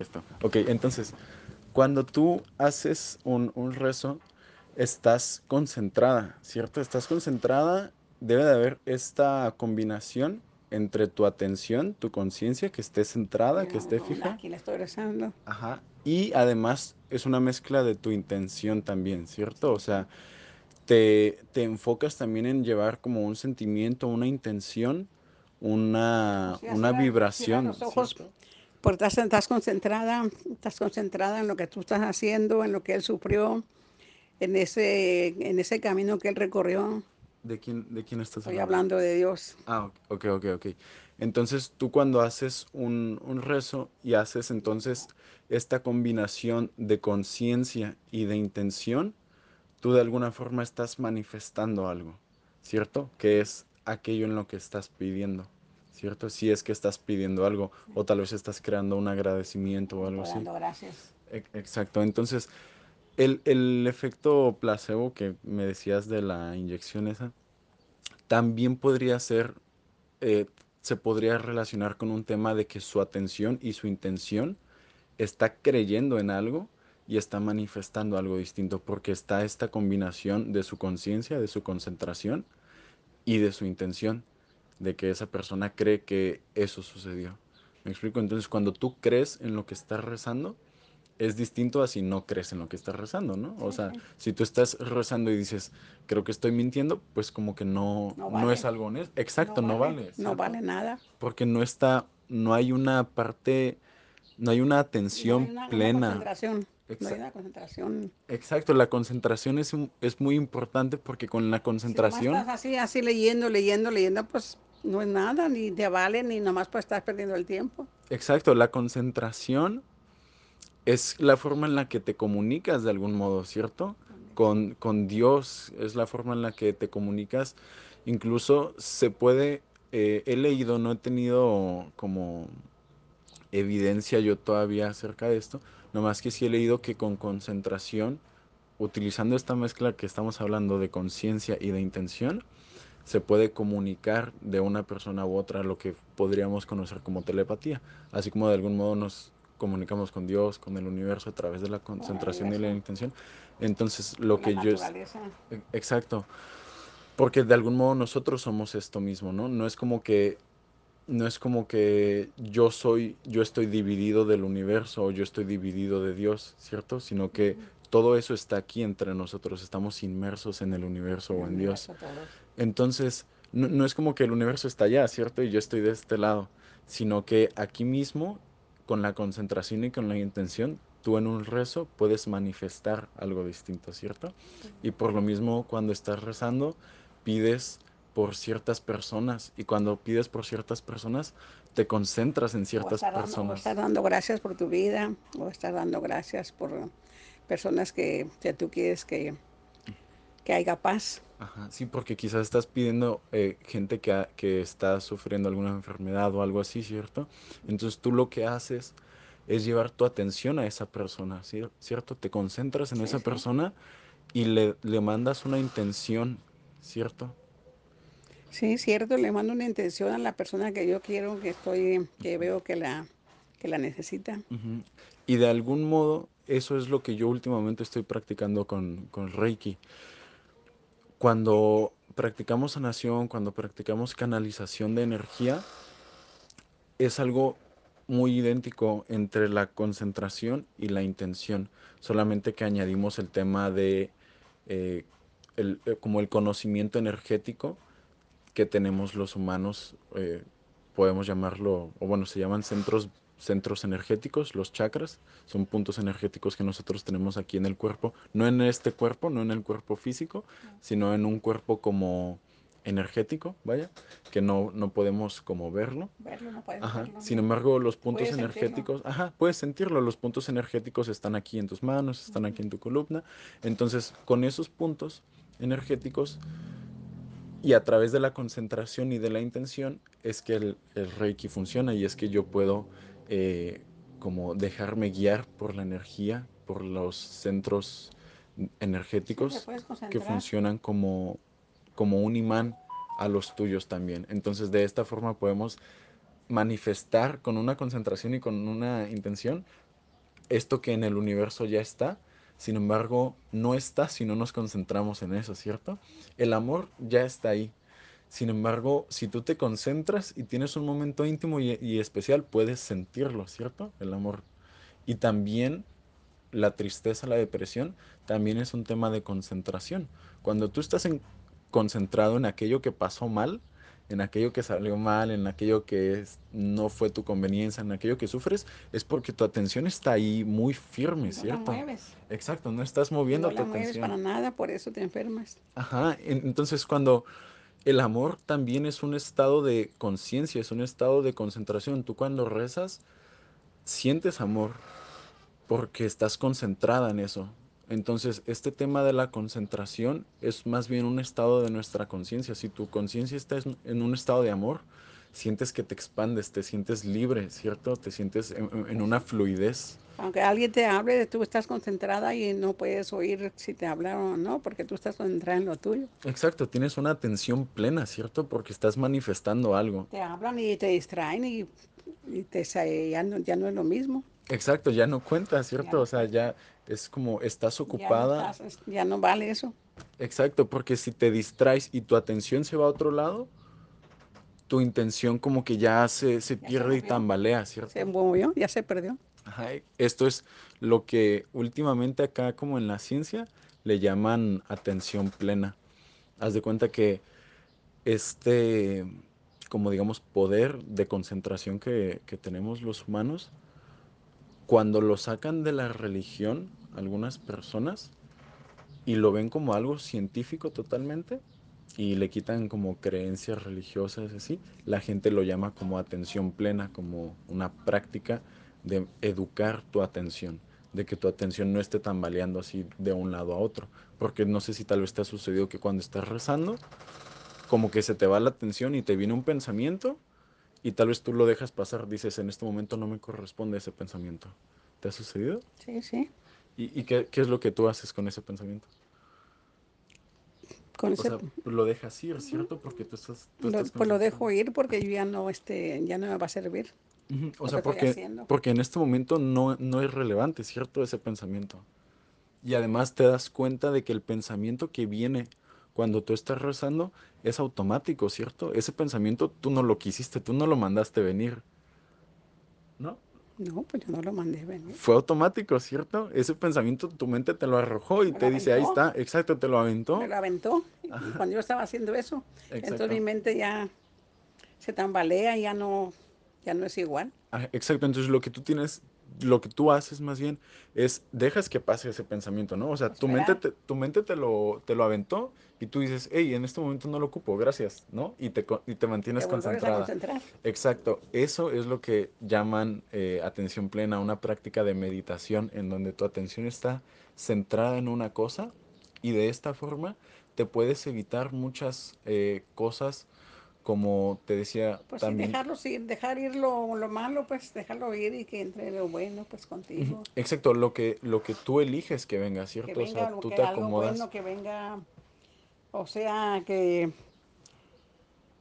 Esto. Ok, entonces, cuando tú haces un, un rezo, estás concentrada, ¿cierto? Estás concentrada, debe de haber esta combinación entre tu atención, tu conciencia, que esté centrada, que esté fija. Aquí le estoy rezando. Ajá. Y además es una mezcla de tu intención también, ¿cierto? O sea, te, te enfocas también en llevar como un sentimiento, una intención, una, Sí, una vibración. los ojos, ¿cierto? Porque estás, estás concentrada, estás concentrada en lo que tú estás haciendo, en lo que él sufrió, en ese, en ese camino que él recorrió. ¿De quién, de quién estás Estoy hablando? hablando de Dios. Ah, ok, ok, ok. Entonces tú cuando haces un, un rezo y haces entonces esta combinación de conciencia y de intención, tú de alguna forma estás manifestando algo, ¿cierto? Que es aquello en lo que estás pidiendo, ¿cierto? Si es que estás pidiendo algo o tal vez estás creando un agradecimiento o algo así. gracias. E- Exacto, entonces el, el efecto placebo que me decías de la inyección esa, también podría ser, eh, se podría relacionar con un tema de que su atención y su intención está creyendo en algo y está manifestando algo distinto, porque está esta combinación de su conciencia, de su concentración y de su intención, de que esa persona cree que eso sucedió. ¿Me explico? Entonces, cuando tú crees en lo que estás rezando, es distinto a si no crees en lo que estás rezando, ¿no? O sea, si tú estás rezando y dices, creo que estoy mintiendo, pues como que no, No no es algo honesto. Exacto, no vale, No vale nada. Porque no está, no hay una parte, no hay una No atención hay una, una plena. Concentración. No hay una concentración. Exacto, la concentración es, es muy importante porque con la Si nomás concentración, estás así, así leyendo, leyendo, leyendo, pues no es nada, ni te vale, ni nomás pues estás perdiendo el tiempo. exacto, la concentración es la forma en la que te comunicas de algún modo, ¿cierto? Con, con Dios es la forma en la que te comunicas. Incluso se puede, eh, he leído, no he tenido como evidencia yo todavía acerca de esto, nomás que sí he leído que con concentración, utilizando esta mezcla que estamos hablando de conciencia y de intención, se puede comunicar de una persona u otra lo que podríamos conocer como telepatía, así como de algún modo nos comunicamos con Dios, con el universo a través de la concentración y la intención. Entonces, lo la que yo... es- naturaleza. e- Exacto, porque de algún modo nosotros somos esto mismo, ¿no? No es como que no es como que yo soy, yo estoy dividido del universo o yo estoy dividido de Dios, ¿cierto? Sino que todo eso está aquí entre nosotros, estamos inmersos en el universo o en Dios. Entonces, no, no es como que el universo está allá, ¿cierto? Y yo estoy de este lado, sino que aquí mismo, con la concentración y con la intención, tú en un rezo puedes manifestar algo distinto, ¿cierto? Y por lo mismo, cuando estás rezando, pides por ciertas personas y cuando pides por ciertas personas, te concentras en ciertas dando, personas. estar dando gracias por tu vida, o estar dando gracias por personas que, que tú quieres que, que haya paz. Ajá, sí, porque quizás estás pidiendo eh, gente que, ha- que está sufriendo alguna enfermedad o algo así, ¿cierto? Entonces tú lo que haces es llevar tu atención a esa persona, ¿cier- ¿cierto? Te concentras en Sí, esa sí. persona y le, le mandas una intención, ¿cierto? Sí, cierto, le mando una intención a la persona que yo quiero, que estoy, que veo que la, que la necesita. Y de algún modo, eso es lo que yo últimamente estoy practicando con, con Reiki. Cuando practicamos sanación, cuando practicamos canalización de energía, es algo muy idéntico entre la concentración y la intención, solamente que añadimos el tema de eh, el- eh, como el conocimiento energético que tenemos los humanos, eh, podemos llamarlo, o bueno, se llaman centros, centros energéticos, los chakras, son puntos energéticos que nosotros tenemos aquí en el cuerpo, no en este cuerpo, no en el cuerpo físico, sino en un cuerpo como energético, vaya, que no, no podemos como verlo. Verlo, no puedes Ajá. verlo. Sin embargo, los puntos Puedes sentirlo. energéticos, ajá, puedes sentirlo, los puntos energéticos están aquí en tus manos, están aquí en tu columna. Entonces, con esos puntos energéticos y a través de la concentración y de la intención es que el, el Reiki funciona y es que yo puedo eh, como dejarme guiar por la energía, por los centros energéticos que funcionan como, como un imán a los tuyos también. Entonces, de esta forma podemos manifestar con una concentración y con una intención esto que en el universo ya está, sin embargo, no está si no nos concentramos en eso, ¿cierto? El amor ya está ahí. Sin embargo, si tú te concentras y tienes un momento íntimo y, y especial, puedes sentirlo, ¿cierto? El amor. Y también la tristeza, la depresión, también es un tema de concentración. Cuando tú estás en- concentrado en aquello que pasó mal, en aquello que salió mal, en aquello que no fue tu conveniencia, en aquello que sufres, es porque tu atención está ahí muy firme, No la ¿cierto? mueves. Exacto, no estás No moviendo tu la mueves para nada, por eso te enfermas. Ajá, en- entonces cuando el amor también es un estado de conciencia, es un estado de concentración. Tú cuando rezas, sientes amor, porque estás concentrada en eso. Entonces, este tema de la concentración es más bien un estado de nuestra conciencia. Si tu conciencia está en un estado de amor, sientes que te expandes, te sientes libre, ¿cierto? Te sientes en, una fluidez. Aunque alguien te hable, tú estás concentrada y no puedes oír si te hablaron o no, porque tú estás concentrada en lo tuyo. Exacto, tienes una atención plena, ¿cierto? Porque estás manifestando algo. Te hablan y te distraen y, y te, ya, no, ya no es lo mismo. Exacto, ya no cuenta, ¿cierto? O sea, ya es como estás Ya no, ocupada. estás, ya no vale eso. Exacto, porque si te distraes y tu atención se va a otro lado, tu intención como que ya se, se Ya se pierde y tambalea, Se ¿cierto? movió, ya se perdió. Ajá, esto es lo que últimamente acá como en la ciencia le llaman atención plena. Haz de cuenta que este, como digamos, poder de concentración que, que tenemos los humanos, cuando lo sacan de la religión, algunas personas, y lo ven como algo científico totalmente, y le quitan como creencias religiosas así, la gente lo llama como atención plena, como una práctica de educar tu atención, de que tu atención no esté tambaleando así de un lado a otro, porque no sé si tal vez te ha sucedido que cuando estás rezando, como que se te va la atención y te viene un pensamiento y tal vez tú lo dejas pasar, dices, en este momento no me corresponde ese pensamiento. ¿Te ha sucedido? Sí, sí. ¿Y, y qué, qué es lo que tú haces con ese pensamiento? Con O ese, sea, lo dejas ir, ¿cierto? Porque tú estás, tú lo- estás pues lo dejo ir porque yo ya no, este, ya no me va a servir O sea, porque, porque en este momento no, no es relevante, ¿cierto? Ese pensamiento. Y además te das cuenta de que el pensamiento que viene cuando tú estás rezando es automático, ¿cierto? Ese pensamiento tú no lo quisiste, tú no lo mandaste venir, ¿no? No, pues yo no lo mandé venir. Fue automático, ¿cierto? Ese pensamiento tu mente te lo arrojó y Me te dice, ahí está, exacto, te lo me aventó. lo aventó. Y cuando yo estaba haciendo eso, entonces mi mente ya se tambalea, ya no, ya no es igual. Ah, Exacto, entonces lo que tú tienes, lo que tú haces más bien es dejas que pase ese pensamiento, ¿no? O sea, tu mente te, tu mente te lo, te lo aventó y tú dices, hey, en este momento no lo ocupo, gracias, ¿no? Y te, y te Te mantienes a concentrada. Exacto, eso es lo que llaman eh, atención plena, una práctica de meditación en donde tu atención está centrada en una cosa y de esta forma te puedes evitar muchas eh, cosas, como te decía Pues sí, también. dejarlo ir, dejar ir lo, lo malo, pues dejarlo ir y que entre lo bueno, pues contigo. Exacto, lo que, lo que tú eliges que venga, Que ¿cierto? O sea, venga lo tú que te algo acomodas. bueno, que venga, o sea, que,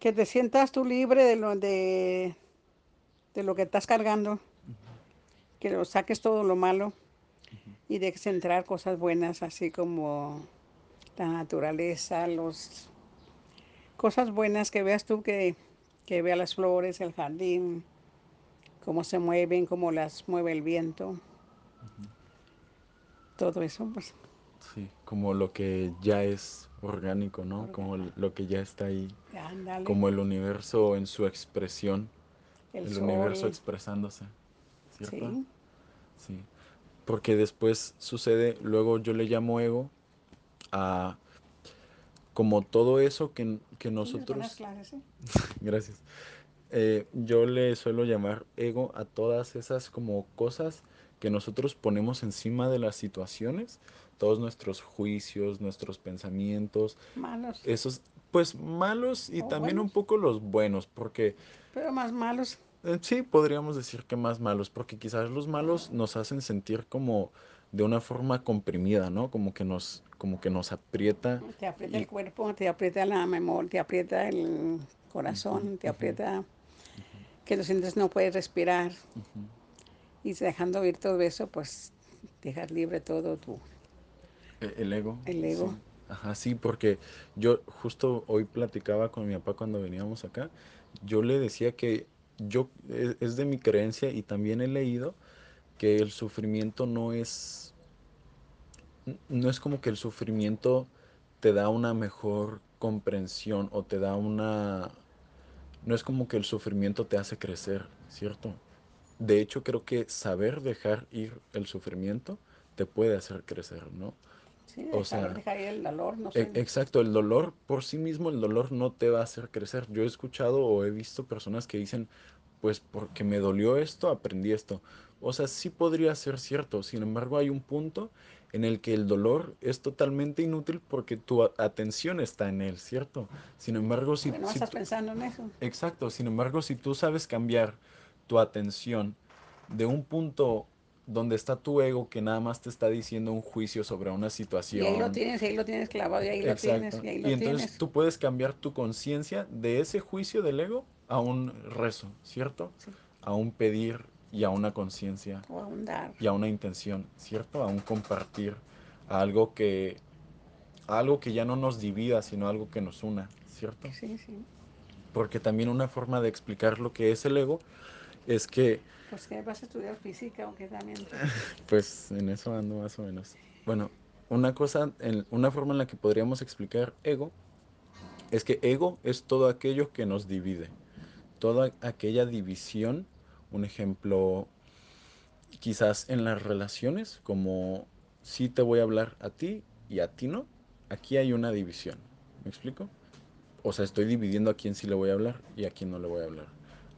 que te sientas tú libre de lo, de, de lo que estás cargando, que lo saques todo lo malo y de centrar cosas buenas, así como la naturaleza, los cosas buenas que veas tú que, que vea las flores, el jardín, cómo se mueven, cómo las mueve el viento, todo eso, pues, Sí, como lo que ya es orgánico, ¿no? Como lo que ya está ahí, ándale, como el universo en su expresión, el el universo expresándose, ¿cierto? sí. Sí, porque después sucede, luego yo le llamo ego a como todo eso que, que nosotros, clases, ¿eh? gracias, eh, yo le suelo llamar ego a todas esas como cosas que nosotros ponemos encima de las situaciones, todos nuestros juicios, nuestros pensamientos, Malos esos pues malos y o también un poco los buenos, porque pero más malos. eh, sí podríamos decir que más malos, porque quizás los malos nos hacen sentir como de una forma comprimida, ¿no? Como que nos, como que nos aprieta Te aprieta el cuerpo, te aprieta la memoria, te aprieta el corazón, te aprieta que lo sientes no puedes respirar. Y dejando ir todo eso, pues dejar libre todo tu, E- El ego, el sí. ego. Ajá, sí, porque yo justo hoy platicaba con mi papá cuando veníamos acá. Yo le decía que yo e- es de mi creencia y también he leído que el sufrimiento no es no es como que el sufrimiento te da una mejor comprensión o te da una no es como que el sufrimiento te hace crecer, ¿cierto? De hecho, creo que saber dejar ir el sufrimiento te puede hacer crecer, ¿no? Sí, O sea, dejar ir el dolor, no E- sé. Exacto, el dolor por sí mismo, el dolor no te va a hacer crecer. Yo he escuchado o he visto personas que dicen, pues porque me dolió esto, aprendí esto. O sea, sí podría ser cierto, sin embargo hay un punto en el que el dolor es totalmente inútil porque tu atención está en él, ¿cierto? Sin embargo, si, tú- pensando en eso. Exacto, sin embargo, si tú sabes cambiar tu atención de un punto donde está tu ego que nada más te está diciendo un juicio sobre una Y ahí lo situación, tienes, y ahí lo tienes clavado, y ahí lo tienes, Exacto. y ahí Y lo entonces tienes. tú puedes cambiar tu conciencia de ese juicio del ego a un rezo, ¿cierto? Sí, A un pedir y a una conciencia o ahondar. y a una intención, ¿cierto? A un compartir, a algo que, a algo que ya no nos divida, sino algo que nos una, ¿cierto? Sí, sí. Porque también una forma de explicar lo que es el ego es que, Pues que vas a estudiar física qué también pues en eso ando más o menos. Bueno, una cosa, en, una forma en la que podríamos explicar ego es que ego es todo aquello que nos divide. toda aquella división, un ejemplo, quizás en las relaciones, como si te voy a hablar a ti y a ti no, aquí hay una división. ¿Me explico? O sea, estoy dividiendo a quién sí le voy a hablar y a quién no le voy a hablar.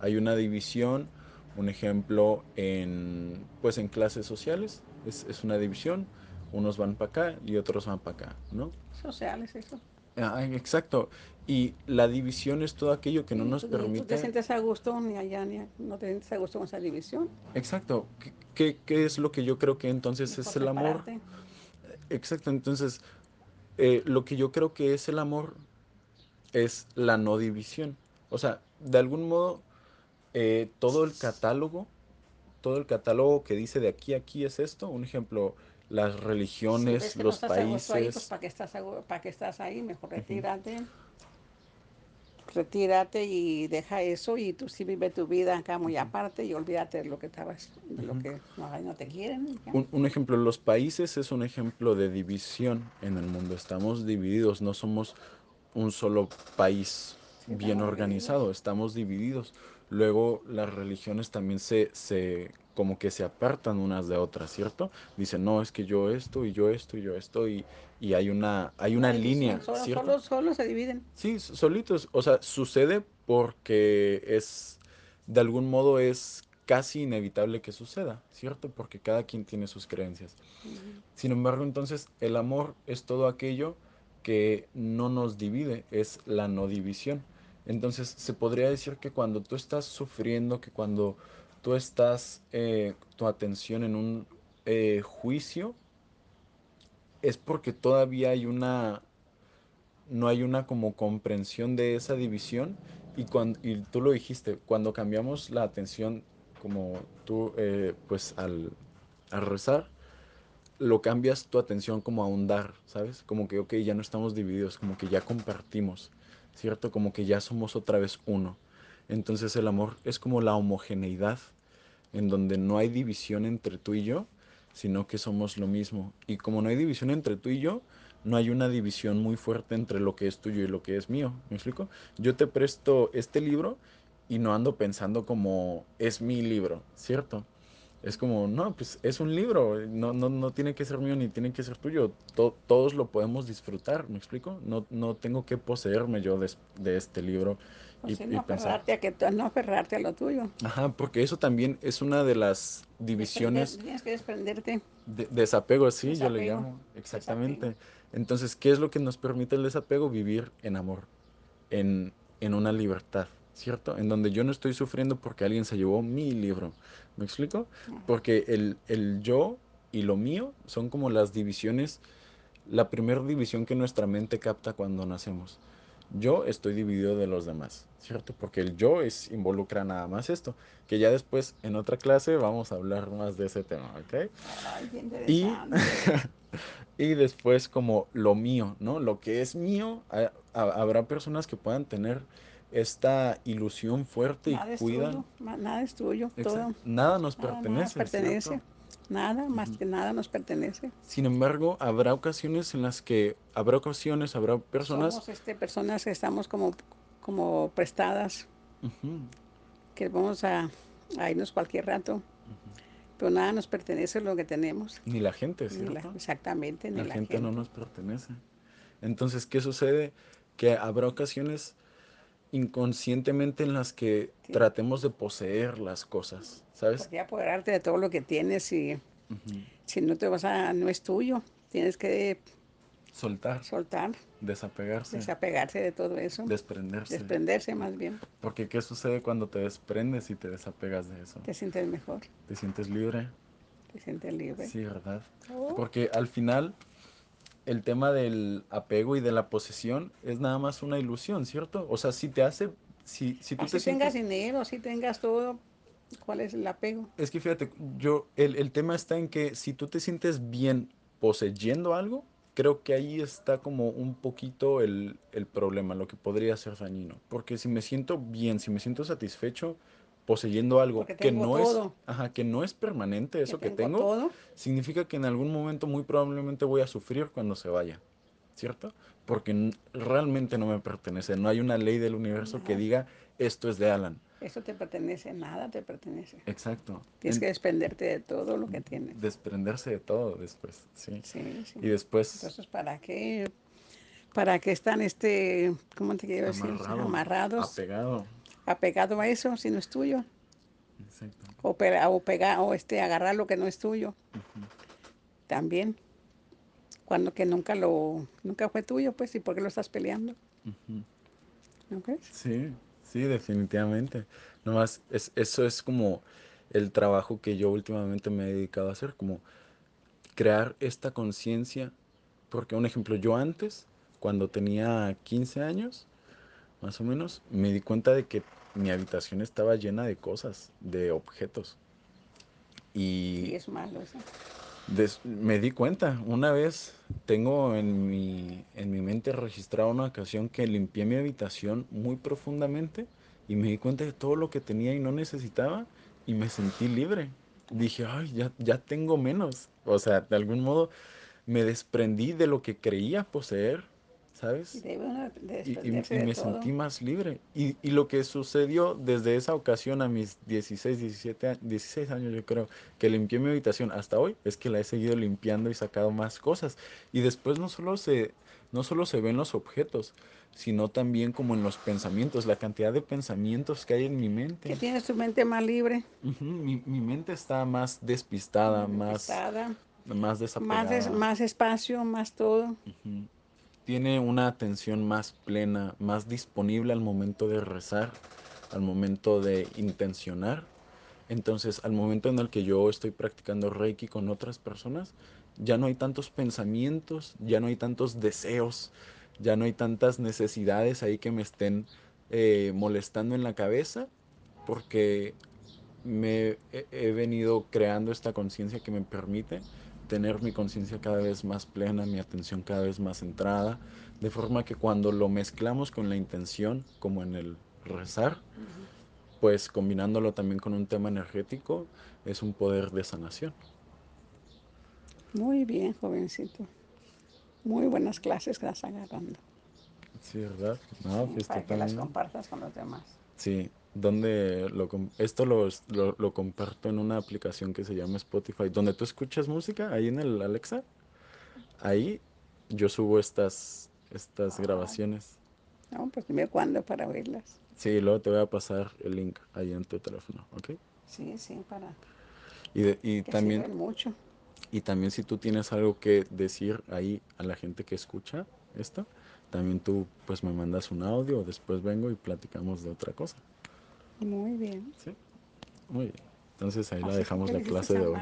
Hay una división, un ejemplo en, pues en clases sociales, es, es una división, unos van para acá y otros van para acá, ¿no? Sociales, eso. Ah, exacto. Y la división es todo aquello que no nos tú, y tú te permite sientes a gusto ni allá, ni a- no te sientes a gusto con esa división. Exacto. ¿Qué, qué- qué es lo que yo creo que entonces es el amor? Exacto. Entonces, eh, lo que yo creo que es el amor es la no división. O sea, de algún modo, eh, todo el catálogo, todo el catálogo que dice de aquí a aquí es esto. Un ejemplo, las Si religiones, ves que no los estás ahí, pues países. ¿para qué estás, para qué estás ahí? Mejor retírate. Retírate y deja eso y tú sí vive tu vida acá muy aparte y olvídate de lo que estabas, de lo que no, no te quieren. Un, un ejemplo, los países es un ejemplo de división en el mundo. Estamos divididos, no somos un solo país Sí, bien organizado, divididos. estamos divididos. Luego las religiones también se, se como que se apartan unas de otras, ¿cierto? Dicen, no, es que yo esto y yo esto y yo esto y, y hay una, hay una línea, solo, ¿cierto? solo, solo se dividen. Sí, solitos, o sea, sucede porque es, de algún modo es casi inevitable que suceda, ¿cierto? Porque cada quien tiene sus creencias. Sin embargo, entonces el amor es todo aquello que no nos divide, es la no división. Entonces se podría decir que cuando tú estás sufriendo, que cuando tú estás eh, tu atención en un eh, juicio, es porque todavía hay una, no hay una como comprensión de esa división. Y, cuando, y tú lo dijiste, cuando cambiamos la atención, como tú, eh, pues al, al rezar, lo cambias tu atención como a un dar, ¿sabes? Como que, ok, ya no estamos divididos, como que ya compartimos, ¿cierto? Como que ya somos otra vez uno. Entonces el amor es como la homogeneidad, en donde no hay división entre tú y yo, sino que somos lo mismo. Y como no hay división entre tú y yo, no hay una división muy fuerte entre lo que es tuyo y lo que es mío. ¿Me explico? Yo te presto este libro y no ando pensando como es mi libro, ¿cierto? Es como, no, pues es un libro, no, no, no tiene que ser mío ni tiene que ser tuyo, to- todos lo podemos disfrutar, ¿me explico? No, no tengo que poseerme yo de, de este libro Pues y, no pensar, aferrarte a que no aferrarte a lo tuyo. ajá, porque eso también es una de las Desprender, divisiones tienes que desprenderte. de desapego, sí, yo le llamo, Desapego. exactamente. Entonces, ¿qué es lo que nos permite el desapego? Vivir en amor, en, en una libertad, ¿cierto? En donde yo no estoy sufriendo porque alguien se llevó mi libro. ¿Me explico? Porque el, el yo y lo mío son como las divisiones, la primera división que nuestra mente capta cuando nacemos. yo estoy dividido de los demás, ¿cierto? Porque el yo es, involucra nada más esto, que ya después en otra clase vamos a hablar más de ese tema, ¿ok? Ay, Y, y después como lo mío, ¿no? Lo que es mío, ha- ha- habrá personas que puedan tener esta ilusión fuerte y es tuyo, ma- nada es tuyo, todo. Nada nos Nada, nada nos pertenece, pertenece. ¿cierto? Nada, más que nada nos pertenece. Sin embargo, habrá ocasiones en las que, habrá ocasiones, habrá personas, Somos este, personas que estamos como, como prestadas, que vamos a, a irnos cualquier rato, pero nada nos pertenece lo que tenemos. ni la gente, Ni la- ¿cierto? exactamente, ni La, la, gente, gente. no nos pertenece. Entonces, ¿qué sucede? Que habrá ocasiones inconscientemente en las que Sí. tratemos de poseer las cosas, ¿sabes? Porque apoderarte de todo lo que tienes y si no te vas a, no es tuyo, tienes que Soltar, soltar, desapegarse, desapegarse de todo eso, desprenderse. desprenderse más bien, Porque ¿qué sucede cuando te desprendes y te desapegas de eso? te sientes mejor, Te sientes libre. te sientes libre. Sí, ¿verdad? Oh, Porque al final el tema del apego y de la posesión es nada más una ilusión, ¿cierto? O sea, si te hace, si, si tú así te tengas sientes... dinero, así tengas todo, ¿cuál es el apego? Es que fíjate, yo, el, el tema está en que si tú te sientes bien poseyendo algo, creo que ahí está como un poquito el, el problema, lo que podría ser dañino. Porque si me siento bien, si me siento satisfecho poseyendo algo que no es, todo. ajá, que no es permanente, eso que tengo tengo, todo, significa que en algún momento muy probablemente voy a sufrir cuando se vaya, ¿cierto? Porque realmente no me pertenece, no hay una ley del universo que diga esto es de Alan. eso te pertenece, nada te pertenece. Exacto. Tienes En- que desprenderte de todo lo que tienes. desprenderse de todo después, ¿sí? Sí, sí. Y después Entonces, ¿para qué? ¿Para qué están, este, cómo te quiero decir? amarrado, Amarrados, apegado. Apegado a eso si no es tuyo. Exacto. O, pega- o, este, agarrar lo que no es tuyo. También. Cuando que nunca lo, nunca fue tuyo, pues, ¿y por qué lo estás peleando? ¿No crees? Sí, sí, definitivamente. Nomás, es, eso es como el trabajo que yo últimamente me he dedicado a hacer, como crear esta conciencia. Porque, un ejemplo, yo antes, cuando tenía 15 años, más o menos, me di cuenta de que mi habitación estaba llena de cosas, de objetos. Y Sí, es malo eso. Des- me di cuenta, una vez tengo en mi, en mi mente registrada una ocasión que limpié mi habitación muy profundamente y me di cuenta de todo lo que tenía y no necesitaba y me sentí libre. Dije, ay, ya, ya tengo menos. O sea, de algún modo me desprendí de lo que creía poseer, ¿sabes? debe Y, y- y me sentí más libre. Y, y lo que sucedió desde esa ocasión a mis 16, 17, a- 16 años, yo creo, que limpié mi habitación hasta hoy, es que la he seguido limpiando y sacado más cosas. Y después no solo se, no solo se ven los objetos, sino también como en los pensamientos, la cantidad de pensamientos que hay en mi Que mente. tienes tu mente más libre, Ujú, mi, mi mente está más despistada, más más, despistada, más más, es- desapegada. más espacio, más todo. Ujú. Tiene una atención más plena, más disponible al momento de rezar, al momento de intencionar. Entonces, al momento en el que yo estoy practicando Reiki con otras personas, ya no hay tantos pensamientos, ya no hay tantos deseos, ya no hay tantas necesidades ahí que me estén eh, molestando en la cabeza, porque me he, he venido creando esta conciencia que me permite tener mi conciencia cada vez más plena, mi atención cada vez más centrada, de forma que cuando lo mezclamos con la intención, como en el rezar, pues combinándolo también con un tema energético, es un poder de sanación. Muy bien, jovencito. Muy buenas clases que estás agarrando. Sí, ¿verdad? No, Sí, pues para que las compartas con los demás. Sí, donde lo, com- esto lo, lo, lo comparto en una aplicación que se llama Spotify, donde tú escuchas música, ahí en el Alexa, ahí yo subo estas, estas Ah. grabaciones. No, pues dime cuándo para oírlas. Sí, luego te voy a pasar el link ahí en tu teléfono, ¿ok? Sí, sí, para Y, de- y que también, sirven mucho. y también si tú tienes algo que decir ahí a la gente que escucha esto, también tú pues me mandas un audio, después vengo y platicamos de otra cosa, Muy bien. ¿sí? Muy bien. Entonces ahí la Así dejamos ¿qué la clase de hoy.